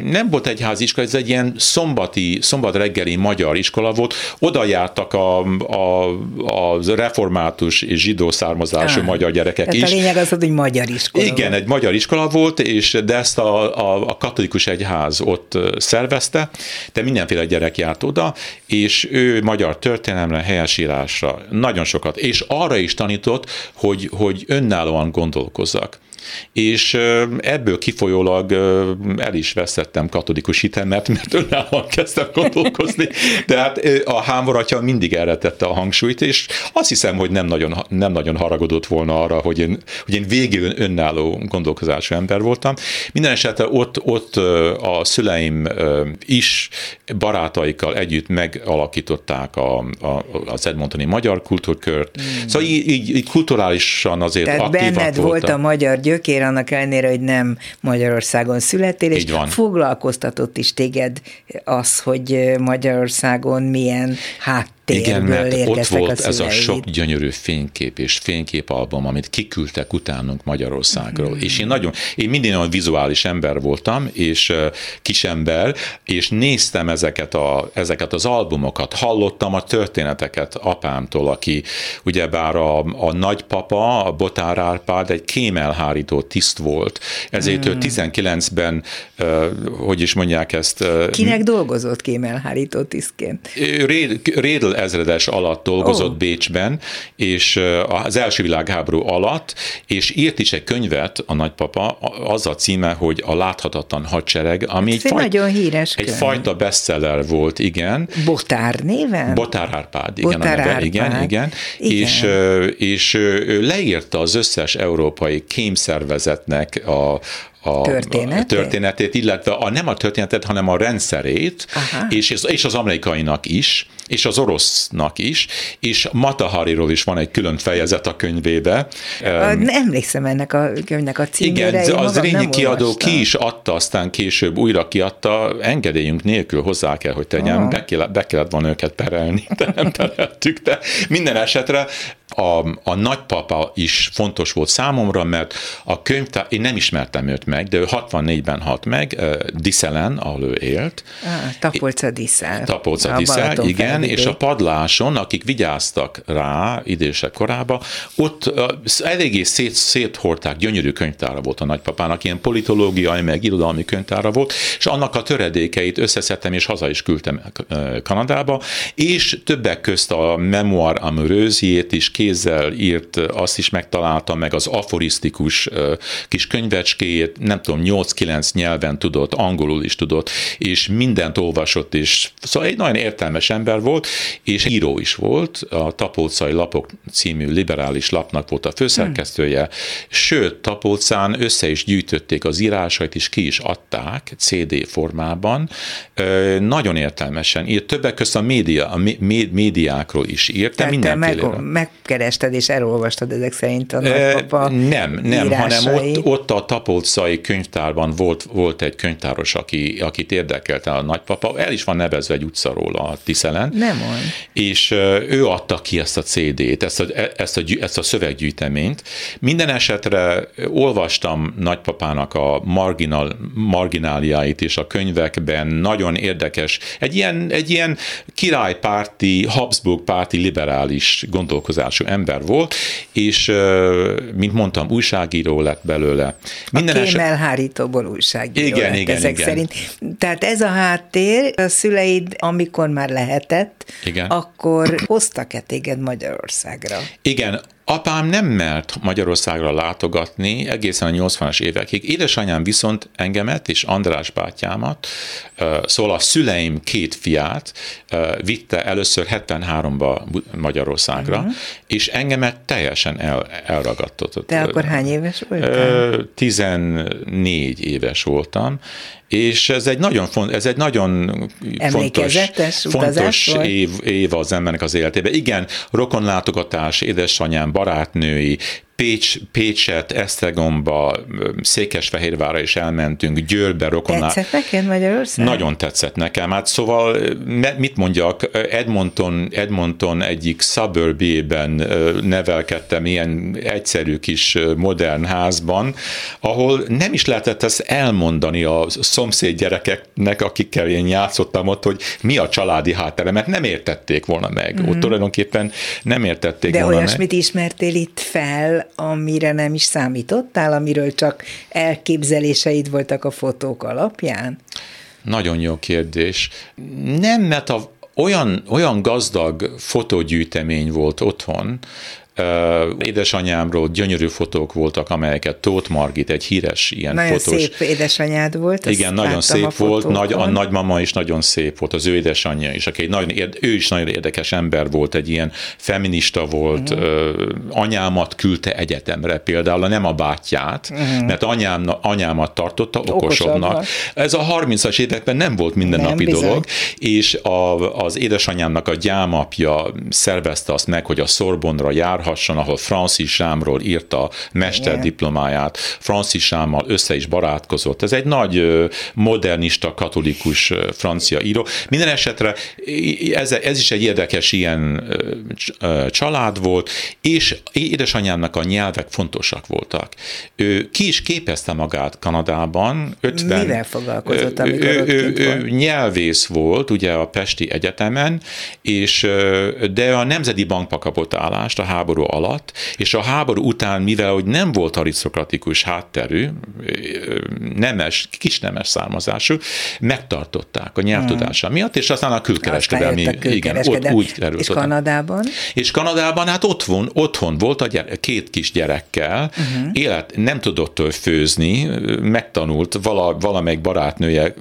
Speaker 3: nem volt egyházi iskola, ez egy ilyen szombati, szombat reggeli magyar iskola volt, oda jártak a, a, a református és zsidó származású ah, magyar gyerekek is.
Speaker 2: a lényeg az, hogy magyar iskola
Speaker 3: Igen,
Speaker 2: volt.
Speaker 3: egy magyar iskola volt, és de ezt a, a, a katolikus egyház ott szervezte, de mindenféle gyerek járt oda, és ő magyar történelemre, helyesírásra nagyon sokat, és arra is tanított, hogy, hogy önállóan gondolkozzak. És ebből kifolyólag el is veszettem katolikus hitemet, mert önállóan kezdtem gondolkozni, de hát a hámoratja mindig erre tette a hangsúlyt, és azt hiszem, hogy nem nagyon, nem nagyon haragodott volna arra, hogy én, hogy én végül önálló gondolkozású ember voltam. Minden esetre ott, ott a szüleim is barátaikkal együtt megalakították a, a, az Edmontoni Magyar Kultúrkört. Mm. Szóval így, így, így kulturálisan azért
Speaker 2: Tehát
Speaker 3: aktívak
Speaker 2: benned volt a magyar gyökér, annak ellenére, hogy nem Magyarországon születtél, és foglalkoztatott is téged az, hogy Magyarországon milyen hát
Speaker 3: igen, mert ott volt a ez a sok gyönyörű fénykép és fényképalbum, amit kiküldtek utánunk Magyarországról. Mm. És én nagyon, én mindig olyan vizuális ember voltam, és uh, kisember, és néztem ezeket, a, ezeket az albumokat, hallottam a történeteket apámtól, aki ugyebár a, a nagypapa, a Botár Árpád egy kémelhárító tiszt volt, ezért mm. ő 19-ben, uh, hogy is mondják ezt... Uh,
Speaker 2: Kinek dolgozott kémelhárító tisztként?
Speaker 3: Rédl ezredes alatt dolgozott oh. Bécsben, és az első világháború alatt, és írt is egy könyvet a nagypapa, az a címe, hogy a láthatatlan hadsereg, ami
Speaker 2: egy, faj, nagyon híres
Speaker 3: egy fajta bestseller volt, igen.
Speaker 2: Botár néven?
Speaker 3: Botár Árpád, igen. Botár Árpád. Igen, igen. igen. És, és ő leírta az összes európai kémszervezetnek a, a történetét? történetét, illetve a, nem a történetet, hanem a rendszerét, és, és az amerikainak is, és az orosznak is, és Matahariról is van egy külön fejezet a könyvébe.
Speaker 2: Nem emlékszem ennek a könyvnek a címére.
Speaker 3: Igen, az Rényi kiadó ki is adta, aztán később újra kiadta, engedélyünk nélkül hozzá kell, hogy tegyem, oh. be, kellett, be kellett volna őket perelni, de nem pereltük, de minden esetre a, a nagypapa is fontos volt számomra, mert a könyvtár, én nem ismertem őt meg, de ő 64-ben halt meg, Diszelen, ahol ő élt.
Speaker 2: Ah, Tapolca Diszel.
Speaker 3: Tapolca Diszel, igen, és a padláson, akik vigyáztak rá idősebb korában, ott eléggé szét, széthordták, gyönyörű könyvtára volt a nagypapának, ilyen politológiai, meg irodalmi könyvtára volt, és annak a töredékeit összeszedtem, és haza is küldtem Kanadába, és többek közt a Memoir Amoureuse-jét is kézzel írt, azt is megtaláltam, meg az aforisztikus kis könyvecskéjét, nem tudom, 8-9 nyelven tudott, angolul is tudott, és mindent olvasott, és szóval egy nagyon értelmes ember volt, és író is volt, a Tapolcai Lapok című liberális lapnak volt a főszerkesztője, hmm. sőt, Tapolcán össze is gyűjtötték az írásait, és ki is adták CD formában. Nagyon értelmesen írt, többek között a média, a médiákról is írt, de mindenféle.
Speaker 2: Meg, megkerested és elolvastad ezek szerint a nagypapa
Speaker 3: Nem, nem, írásai. hanem ott, ott a Tapolcai könyvtárban volt, volt egy könyvtáros, aki, akit érdekelte a nagypapa, el is van nevezve egy utca róla a Tiszelen.
Speaker 2: Nem van.
Speaker 3: És ő adta ki ezt a CD-t, ezt a, ezt a, ezt a szöveggyűjteményt. Minden esetre olvastam nagypapának a marginal, margináliáit és a könyvekben nagyon érdekes, egy ilyen, egy ilyen királypárti, Habsburg párti liberális gondolkozású ember volt, és mint mondtam, újságíró lett belőle.
Speaker 2: Minden a kémelhárítóból újságíró
Speaker 3: igen, lett igen,
Speaker 2: ezek
Speaker 3: igen.
Speaker 2: szerint. Tehát ez a háttér, a szüleid, amikor már lehetett, igen. akkor hoztak-e téged Magyarországra?
Speaker 3: Igen, Apám nem mert Magyarországra látogatni egészen a 80-as évekig. Édesanyám viszont engemet és András bátyámat, szóval a szüleim két fiát vitte először 73-ba Magyarországra, uh-huh. és engemet teljesen el, elragadtott.
Speaker 2: Te akkor hány éves voltál?
Speaker 3: 14 éves voltam, és ez egy nagyon, font, ez egy nagyon fontos, fontos év, év az embernek az életében. Igen, rokonlátogatás, édesanyám, barátnői, Pécs, Pécset, Esztergomba, Székesfehérvára is elmentünk, Győrbe, Rokonná.
Speaker 2: Tetszett neked Magyarország?
Speaker 3: Nagyon tetszett nekem. Hát szóval mit mondjak, Edmonton, Edmonton egyik suburbében nevelkedtem ilyen egyszerű kis modern házban, ahol nem is lehetett ezt elmondani a szomszéd gyerekeknek, akikkel én játszottam ott, hogy mi a családi háttere, mert nem értették volna meg. Mm-hmm. Ott tulajdonképpen nem értették
Speaker 2: De
Speaker 3: volna
Speaker 2: meg. De olyasmit ismertél itt fel, amire nem is számítottál, amiről csak elképzeléseid voltak a fotók alapján?
Speaker 3: Nagyon jó kérdés. Nem, mert a, olyan, olyan gazdag fotógyűjtemény volt otthon, Édesanyámról gyönyörű fotók voltak, amelyeket Tóth Margit, egy híres ilyen
Speaker 2: nagyon
Speaker 3: fotós.
Speaker 2: szép édesanyád volt.
Speaker 3: Igen, nagyon szép volt, nagy, a nagymama is nagyon szép volt, az ő édesanyja is, aki egy nagyon, ő is nagyon érdekes ember volt, egy ilyen feminista volt, uh-huh. anyámat küldte egyetemre például, nem a bátyját, uh-huh. mert anyám, anyámat tartotta okosabbnak. Okosabb. Ez a 30-as években nem volt mindennapi nem, dolog, és a, az édesanyámnak a gyámapja szervezte azt meg, hogy a Szorbonra járhasson, ahol Francis Sámról írta mesterdiplomáját, Francis Sámmal össze is barátkozott. Ez egy nagy modernista, katolikus francia író. Minden esetre ez, ez is egy érdekes ilyen család volt, és édesanyámnak a nyelvek fontosak voltak. Ő ki is képezte magát Kanadában.
Speaker 2: 50, Mivel foglalkozott, amikor
Speaker 3: ő, ő, ő nyelvész volt, ugye a Pesti Egyetemen, és de a Nemzeti Bankba kapott állást a háború alatt, és a háború után, mivel hogy nem volt arisztokratikus hátterű, nemes, kis nemes származású, megtartották a nyelvtudása hmm. miatt, és aztán a külkereskedelmi, a igen, ott úgy került.
Speaker 2: És Kanadában?
Speaker 3: És Kanadában hát otthon, otthon volt a gyere, két kis gyerekkel, uh-huh. élet, nem tudott főzni, megtanult, vala, valamelyik barátnője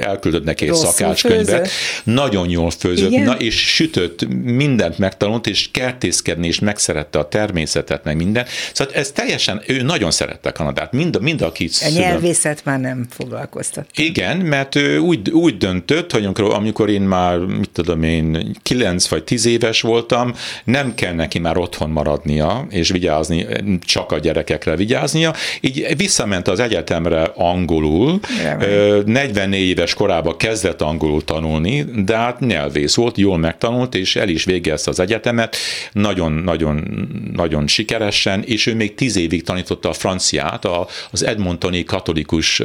Speaker 3: elküldött neki egy szakácskönyvet, nagyon jól főzött, na, és sütött, mindent megtanult, és kertészkedni, és megszerette a természetet, meg minden. Szóval ez teljesen, ő nagyon szerette Kanadát, mind, mind a kis
Speaker 2: A nyelvészet már nem foglalkoztat.
Speaker 3: Igen, mert ő úgy, úgy döntött, hogy amikor, amikor én már, mit tudom én, 9 vagy 10 éves voltam, nem kell neki már otthon maradnia, és vigyázni, csak a gyerekekre vigyáznia, így visszament az egyetemre angolul, Remény. 44 éves korában kezdett angolul tanulni, de hát nyelvész volt, jól megtanult, és el is végezte az egyetemet, nagyon-nagyon nagyon sikeresen, és ő még 10 évig tanította a franciát az Edmontoni katolikus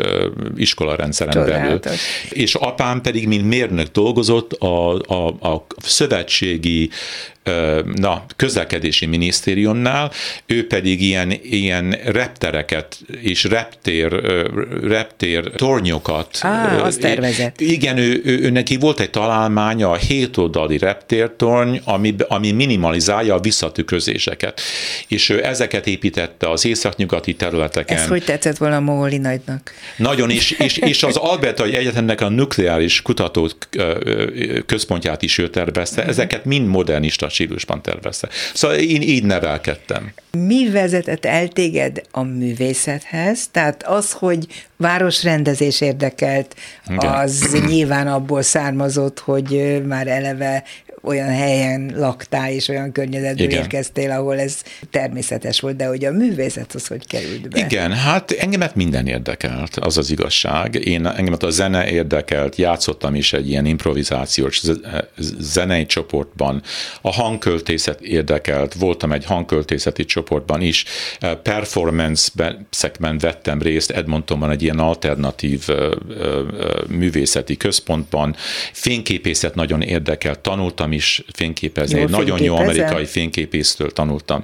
Speaker 3: iskolarendszeren Csodálatos. belül. És apám pedig, mint mérnök dolgozott a, a, a szövetségi na, közlekedési minisztériumnál, ő pedig ilyen, ilyen reptereket és reptér, reptér tornyokat.
Speaker 2: Á, azt tervezett.
Speaker 3: Igen, ő, ő, ő neki volt egy találmánya, a hétoldali reptértorny, ami, ami minimalizálja a visszatükrözéseket. És ő ezeket építette az északnyugati területeken. Ez
Speaker 2: hogy tetszett volna a Móli nagynak?
Speaker 3: Nagyon, és, és, és az Albertai Egyetemnek a nukleáris kutató központját is ő tervezte, uh-huh. ezeket mind modernista stílusban tervezte. Szóval én így nevelkedtem.
Speaker 2: Mi vezetett el téged a művészethez? Tehát az, hogy városrendezés érdekelt, az nyilván abból származott, hogy már eleve olyan helyen laktál, és olyan környezetből Igen. érkeztél, ahol ez természetes volt, de hogy a művészet az hogy került be?
Speaker 3: Igen, hát engemet minden érdekelt, az az igazság. Én engemet a zene érdekelt, játszottam is egy ilyen improvizációs zenei csoportban, a hangköltészet érdekelt, voltam egy hangköltészeti csoportban is, performance-ben vettem részt Edmontonban egy ilyen alternatív művészeti központban, fényképészet nagyon érdekelt, tanultam tanultam is fényképezni. Jó, egy nagyon jó amerikai fényképésztől tanultam.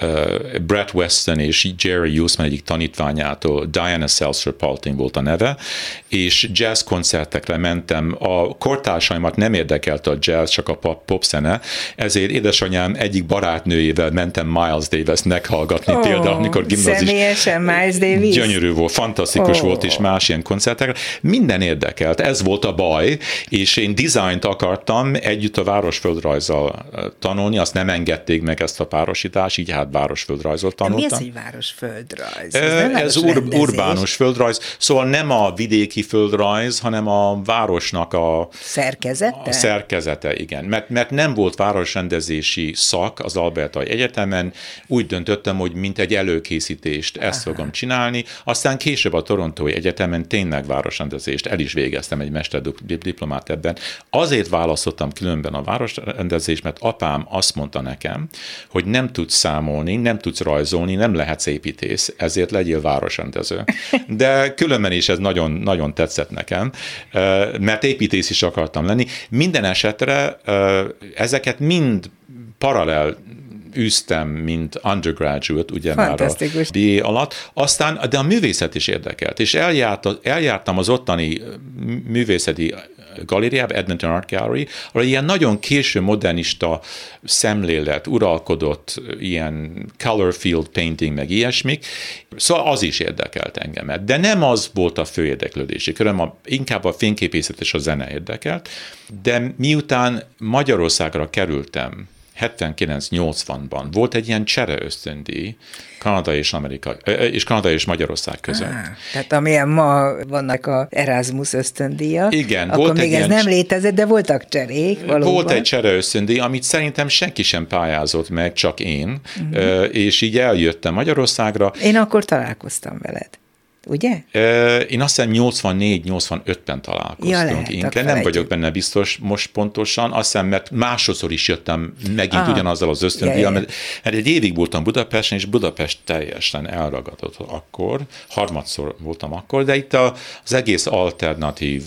Speaker 3: Uh, Brett Weston és Jerry Usman egyik tanítványától, Diana Seltzer Palting volt a neve, és jazz koncertekre mentem. A kortársaimat nem érdekelte a jazz, csak a pop, pop zene, ezért édesanyám egyik barátnőjével mentem Miles Davis meghallgatni oh, például, amikor gimnazis.
Speaker 2: Személyesen Miles Davis?
Speaker 3: Gyönyörű volt, fantasztikus oh. volt, és más ilyen koncertekre. Minden érdekelt, ez volt a baj, és én dizájnt akartam együtt a város városföldrajzzal tanulni, azt nem engedték meg ezt a párosítást, így hát városföldrajzol tanultam.
Speaker 2: Mi az, hogy városföldrajz?
Speaker 3: Ez, ez ur- urbánus földrajz, szóval nem a vidéki földrajz, hanem a városnak a
Speaker 2: szerkezete.
Speaker 3: A szerkezete, igen. Mert, mert nem volt városrendezési szak az Albertai Egyetemen, úgy döntöttem, hogy mint egy előkészítést ezt Aha. fogom csinálni, aztán később a Torontói Egyetemen tényleg városrendezést el is végeztem egy mesterdiplomát ebben. Azért választottam különben a városrendezés, mert apám azt mondta nekem, hogy nem tudsz számolni, nem tudsz rajzolni, nem lehetsz építész, ezért legyél városrendező. De különben is ez nagyon, nagyon tetszett nekem, mert építész is akartam lenni. Minden esetre ezeket mind paralel űztem, mint undergraduate, ugye már a BA alatt. Aztán, de a művészet is érdekelt, és eljárt, eljártam az ottani művészeti galériába, Edmonton Art Gallery, ahol ilyen nagyon késő modernista szemlélet uralkodott, ilyen color field painting, meg ilyesmik, szóval az is érdekelt engemet. De nem az volt a fő érdeklődési köröm, a, inkább a fényképészet és a zene érdekelt, de miután Magyarországra kerültem, 79-80-ban volt egy ilyen csere ösztöndíj Kanada és Amerika, és Kanada és Magyarország között. Ah,
Speaker 2: tehát amilyen ma vannak a Erasmus ösztöndíjak,
Speaker 3: Igen,
Speaker 2: akkor volt még ez nem létezett, de voltak cserék valóban.
Speaker 3: Volt egy csere ösztöndíj, amit szerintem senki sem pályázott meg, csak én, uh-huh. és így eljöttem Magyarországra.
Speaker 2: Én akkor találkoztam veled ugye?
Speaker 3: Én azt hiszem 84-85-ben találkoztunk ja, lehet. Nem vagyok benne biztos most pontosan, azt hiszem, mert másodszor is jöttem megint Aha. ugyanazzal az ösztöndíjjal, ja, mert, mert egy évig voltam Budapesten, és Budapest teljesen elragadott akkor, harmadszor voltam akkor, de itt az egész alternatív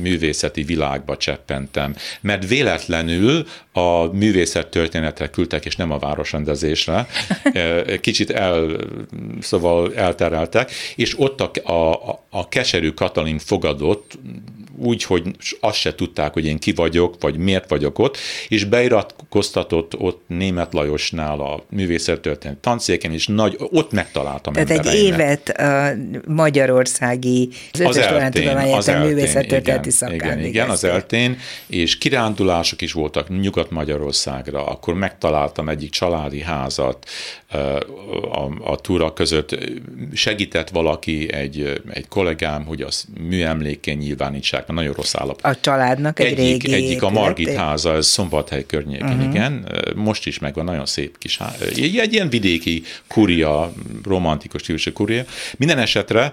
Speaker 3: művészeti világba cseppentem, mert véletlenül a művészettörténetre küldtek, és nem a városrendezésre. Kicsit el, szóval eltereltek, és ott a, a, a keserű Katalin fogadott úgy, hogy azt se tudták, hogy én ki vagyok, vagy miért vagyok ott, és beiratkoztatott ott német Lajosnál a művészettörténet tancéken, és nagy, ott megtaláltam
Speaker 2: Tehát egy évet a magyarországi
Speaker 3: az, az eltén, az eltén, művészettörténeti igen, igen, igen, az eltén, és kirándulások is voltak Nyugat-Magyarországra, akkor megtaláltam egyik családi házat a, a, túra között, segített valaki, egy, egy kollégám, hogy az műemlékén nyilvánítsák mert nagyon rossz állapot.
Speaker 2: A családnak egy
Speaker 3: egyik,
Speaker 2: régi
Speaker 3: Egyik a Margit háza, ez Szombathely környékén, uh-huh. igen. Most is megvan, nagyon szép kis ház. Egy, ilyen vidéki kuria, romantikus stílusú kuria. Minden esetre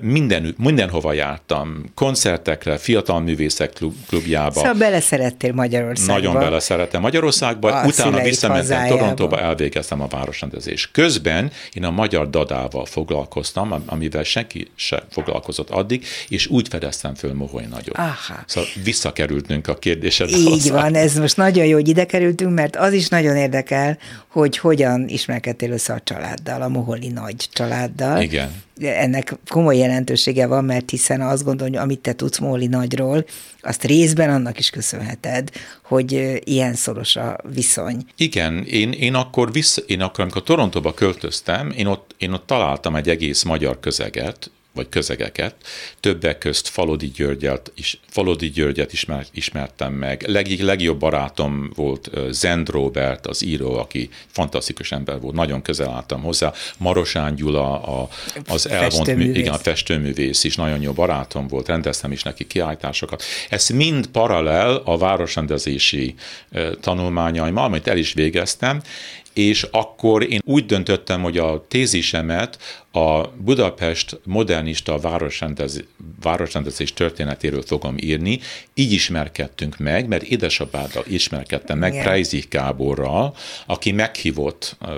Speaker 3: minden, mindenhova jártam. Koncertekre, fiatal művészek klub, klubjába.
Speaker 2: Szóval beleszerettél Magyarországba.
Speaker 3: Nagyon beleszerettem Magyarországba. A Utána visszamentem Torontóba, elvégeztem a városrendezést. Közben én a magyar dadával foglalkoztam, amivel senki se foglalkozott addig, és úgy fedeztem föl Moholy nagyot. Aha. Szóval visszakerültünk a kérdésedre.
Speaker 2: Így hozzá. van, ez most nagyon jó, hogy ide kerültünk, mert az is nagyon érdekel, hogy hogyan ismerkedtél össze a családdal, a Moholi nagy családdal.
Speaker 3: Igen.
Speaker 2: Ennek komoly jelentősége van, mert hiszen azt gondolom, hogy amit te tudsz Moholi nagyról, azt részben annak is köszönheted, hogy ilyen szoros a viszony.
Speaker 3: Igen, én, én akkor vissza, én akkor, amikor Torontóba költöztem, én ott, én ott találtam egy egész magyar közeget, vagy közegeket. Többek közt Falodi Györgyet, is, Falodi Györgyet ismer, ismertem meg. Leg, legjobb barátom volt Zend Robert, az író, aki fantasztikus ember volt, nagyon közel álltam hozzá. Marosán Gyula, a, az elvont, mű, igen, a festőművész is nagyon jó barátom volt, rendeztem is neki kiállításokat. Ez mind paralel a városrendezési tanulmányaim, amit el is végeztem, és akkor én úgy döntöttem, hogy a tézisemet a Budapest modernista városrendez, városrendezés történetéről fogom írni. Így ismerkedtünk meg, mert édesapáddal ismerkedtem meg, Preizig Gáborral, aki meghívott uh,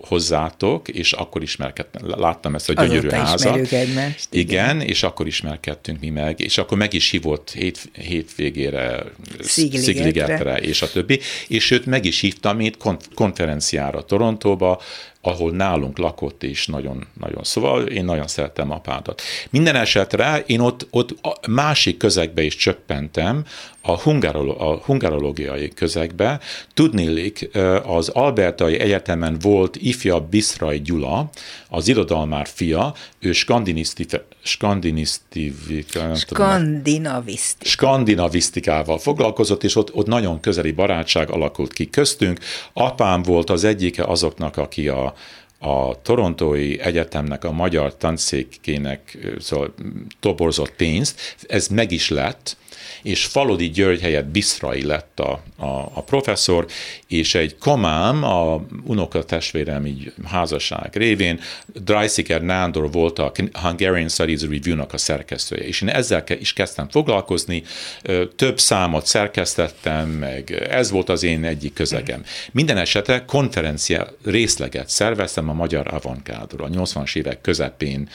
Speaker 3: hozzátok, és akkor ismerkedtem, láttam ezt a gyönyörű Azóta házat.
Speaker 2: Egymást,
Speaker 3: igen. igen, és akkor ismerkedtünk mi meg, és akkor meg is hívott hét, hétvégére, Szigligetre, és a többi, és őt meg is hívtam itt konferenciára Torontóba, ahol nálunk lakott is nagyon, nagyon. Szóval én nagyon szerettem apádat. Minden esetre én ott, ott másik közegbe is csöppentem, a, hungarolo, a hungarológiai közegbe. Tudnélik, az Albertai Egyetemen volt ifjabb Biszrai Gyula, az irodalmár fia, ő skandinavisztikával foglalkozott, és ott, ott nagyon közeli barátság alakult ki köztünk. Apám volt az egyike azoknak, aki a, a Torontói Egyetemnek a magyar tanszékének szóval toborzott pénzt, ez meg is lett, és Falodi György helyett Biszrai lett a, a, a professzor, és egy komám, a unokatestvérem így házasság révén, Dreisiker Nándor volt a Hungarian Studies Review-nak a szerkesztője, és én ezzel is kezdtem foglalkozni, több számot szerkesztettem, meg ez volt az én egyik közegem. Minden esetre konferencia részleget szerveztem a Magyar Avantgádról, a 80-as évek közepén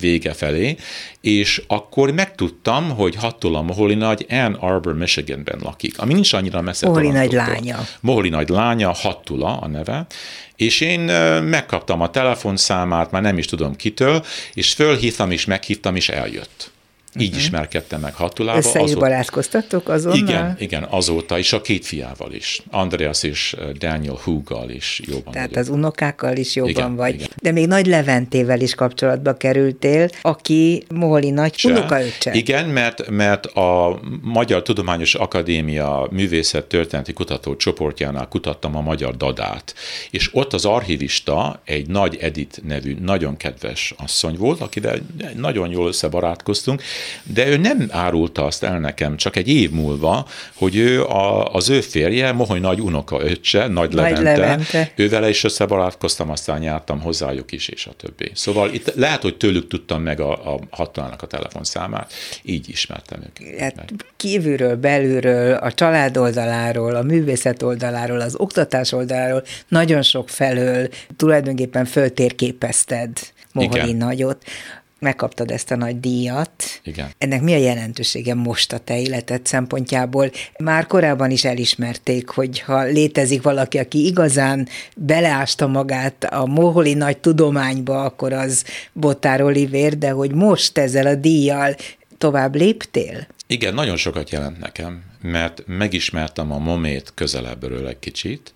Speaker 3: vége felé, és akkor megtudtam, hogy hattól a Moholi nagy Ann Arbor, Michiganben lakik, ami nincs annyira messze.
Speaker 2: Moholi nagy lánya.
Speaker 3: Moholi nagy lánya, Hattula a neve, és én megkaptam a telefonszámát, már nem is tudom kitől, és fölhívtam, és meghívtam, és eljött. Így uh-huh. ismerkedtem meg Hatulába.
Speaker 2: Össze is barátkoztattok azonnal?
Speaker 3: Igen, igen, azóta, és a két fiával is. Andreas és Daniel Huggal is jobban
Speaker 2: Tehát vagyok. az unokákkal is jobban igen, vagy. Igen. De még Nagy Leventével is kapcsolatba kerültél, aki Moholi nagy unokaöccse.
Speaker 3: Igen, mert, mert a Magyar Tudományos Akadémia Művészet Történeti Kutató csoportjánál kutattam a magyar dadát, és ott az archivista egy Nagy Edit nevű, nagyon kedves asszony volt, akivel nagyon jól összebarátkoztunk, de ő nem árulta azt el nekem csak egy év múlva, hogy ő a, az ő férje, Moholy nagy unoka öccse, Nagy, nagy Levente, Levente, ővele is összebarátkoztam, aztán jártam hozzájuk is, és a többi. Szóval itt lehet, hogy tőlük tudtam meg a, a hatalának a telefonszámát, így ismertem őket.
Speaker 2: Hát kívülről, belülről, a család oldaláról, a művészet oldaláról, az oktatás oldaláról, nagyon sok felől tulajdonképpen föltérképezted Moholi nagyot megkaptad ezt a nagy díjat.
Speaker 3: Igen.
Speaker 2: Ennek mi a jelentősége most a te életed szempontjából? Már korábban is elismerték, hogy ha létezik valaki, aki igazán beleásta magát a moholi nagy tudományba, akkor az Botár Olivér, de hogy most ezzel a díjjal tovább léptél?
Speaker 3: Igen, nagyon sokat jelent nekem mert megismertem a momét közelebbről egy kicsit.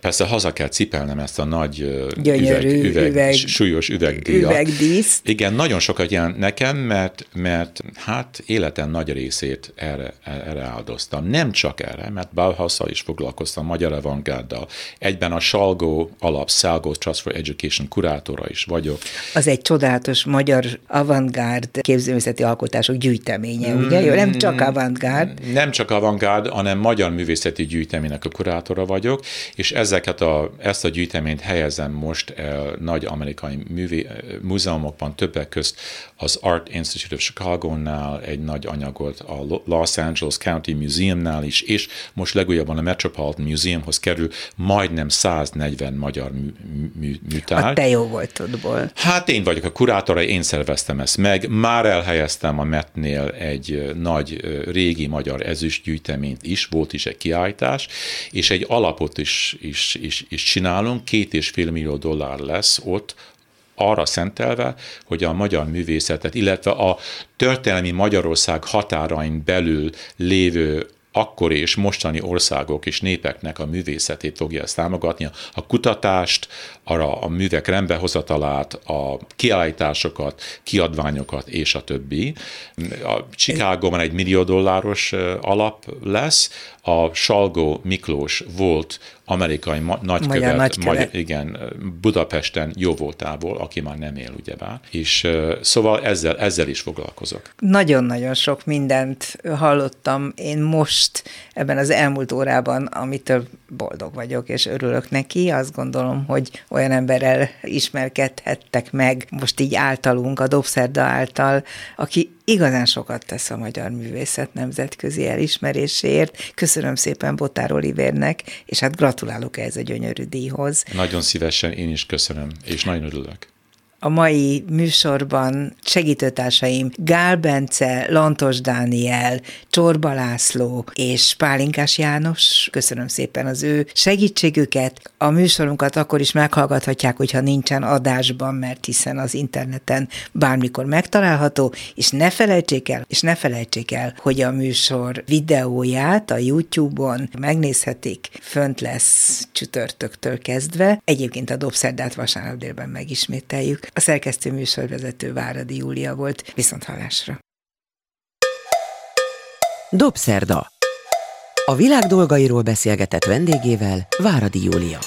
Speaker 3: Persze haza kell cipelnem ezt a nagy Gyönyörű, üveg, üveg, üveg, súlyos üvegdíjat.
Speaker 2: Üvegdíszt.
Speaker 3: Igen, nagyon sokat jelent nekem, mert, mert hát életen nagy részét erre, erre áldoztam. Nem csak erre, mert bauhaus is foglalkoztam, magyar avantgárddal. Egyben a Salgó alap Salgó Trust for Education kurátora is vagyok.
Speaker 2: Az egy csodálatos magyar avantgárd képzőművészeti alkotások gyűjteménye, ugye? Mm, nem csak avantgárd.
Speaker 3: Nem csak avantgárd, hanem magyar művészeti gyűjteménynek a kurátora vagyok, és ezeket a, ezt a gyűjteményt helyezem most el nagy amerikai művé, múzeumokban, többek közt az Art Institute of Chicago-nál egy nagy anyagot, a Los Angeles County Museumnál is, és most legújabban a Metropolitan Museumhoz kerül majdnem 140 magyar mű, mű, műtár.
Speaker 2: A te jó voltodból.
Speaker 3: Hát én vagyok a kurátora, én szerveztem ezt meg. Már elhelyeztem a Metnél egy nagy régi magyar ezüst gyűjteményt is, volt is egy kiállítás, és egy alapot is, is, is, is csinálunk, két és fél millió dollár lesz ott, arra szentelve, hogy a magyar művészetet, illetve a történelmi Magyarország határain belül lévő akkori és mostani országok és népeknek a művészetét fogja ezt támogatni, a kutatást, arra a művek rendbehozatalát, a kiállításokat, kiadványokat és a többi. A Chicagóban egy millió dolláros alap lesz, a Salgó Miklós volt amerikai ma- nagykövet, magyar, nagykövet. Magyar, igen, Budapesten jó voltából, aki már nem él, ugyebár. És szóval ezzel, ezzel is foglalkozok.
Speaker 2: Nagyon-nagyon sok mindent hallottam én most ebben az elmúlt órában, amitől boldog vagyok, és örülök neki. Azt gondolom, hogy olyan emberrel ismerkedhettek meg most így általunk, a Dobszerda által, aki igazán sokat tesz a magyar művészet nemzetközi elismeréséért. Köszönöm szépen Botár Olivérnek, és hát gratulálok ehhez a gyönyörű díjhoz.
Speaker 3: Nagyon szívesen, én is köszönöm, és nagyon örülök
Speaker 2: a mai műsorban segítőtársaim Gál Bence, Lantos Dániel, Csorba László és Pálinkás János. Köszönöm szépen az ő segítségüket. A műsorunkat akkor is meghallgathatják, hogyha nincsen adásban, mert hiszen az interneten bármikor megtalálható, és ne felejtsék el, és ne felejtsék el, hogy a műsor videóját a YouTube-on megnézhetik, fönt lesz csütörtöktől kezdve. Egyébként a Dobszerdát vasárnap délben megismételjük. A szerkesztő műsorvezető Váradi Júlia volt. Viszont hallásra.
Speaker 1: Dobszerda. A világ dolgairól beszélgetett vendégével Váradi Júlia.